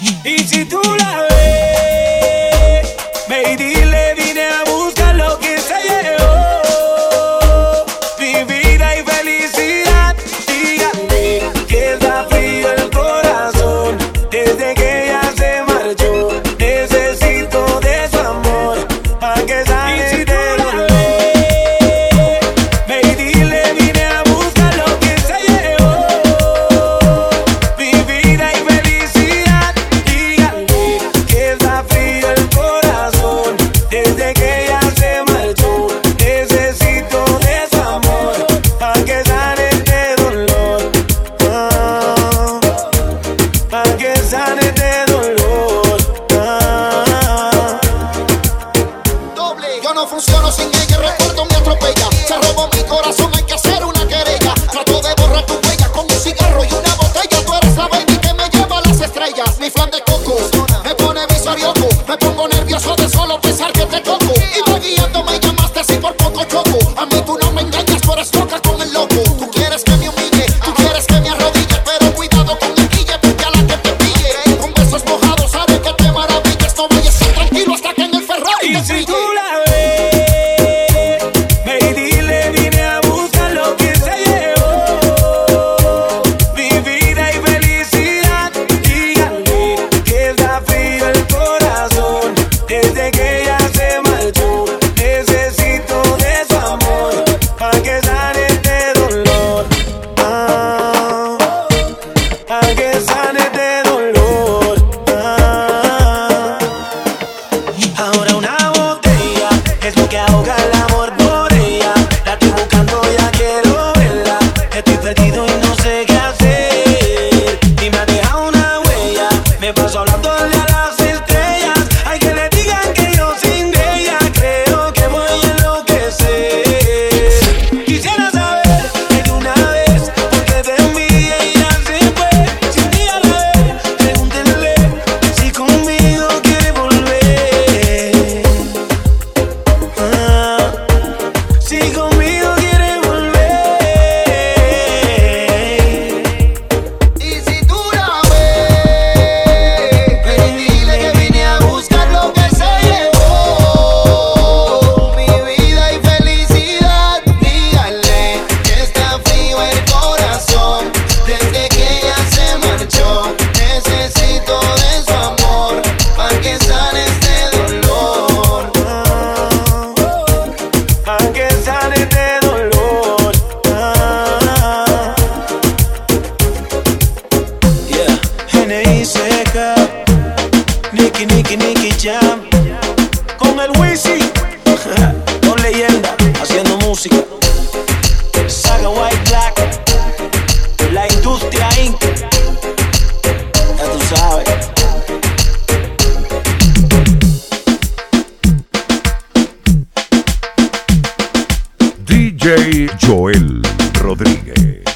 Y si tú la ves, baby. funciono sin ella, recuerdo me atropella. Se robó mi corazón, hay que hacer una querella. Trato de borrar tu huella con un cigarro y una botella. Tú eres la baby que me lleva a las estrellas. Mi flan de coco. Con el Wisi. Con leyenda. Haciendo música. Saga White Black. La industria Inc. Ya tú sabes. DJ Joel Rodríguez.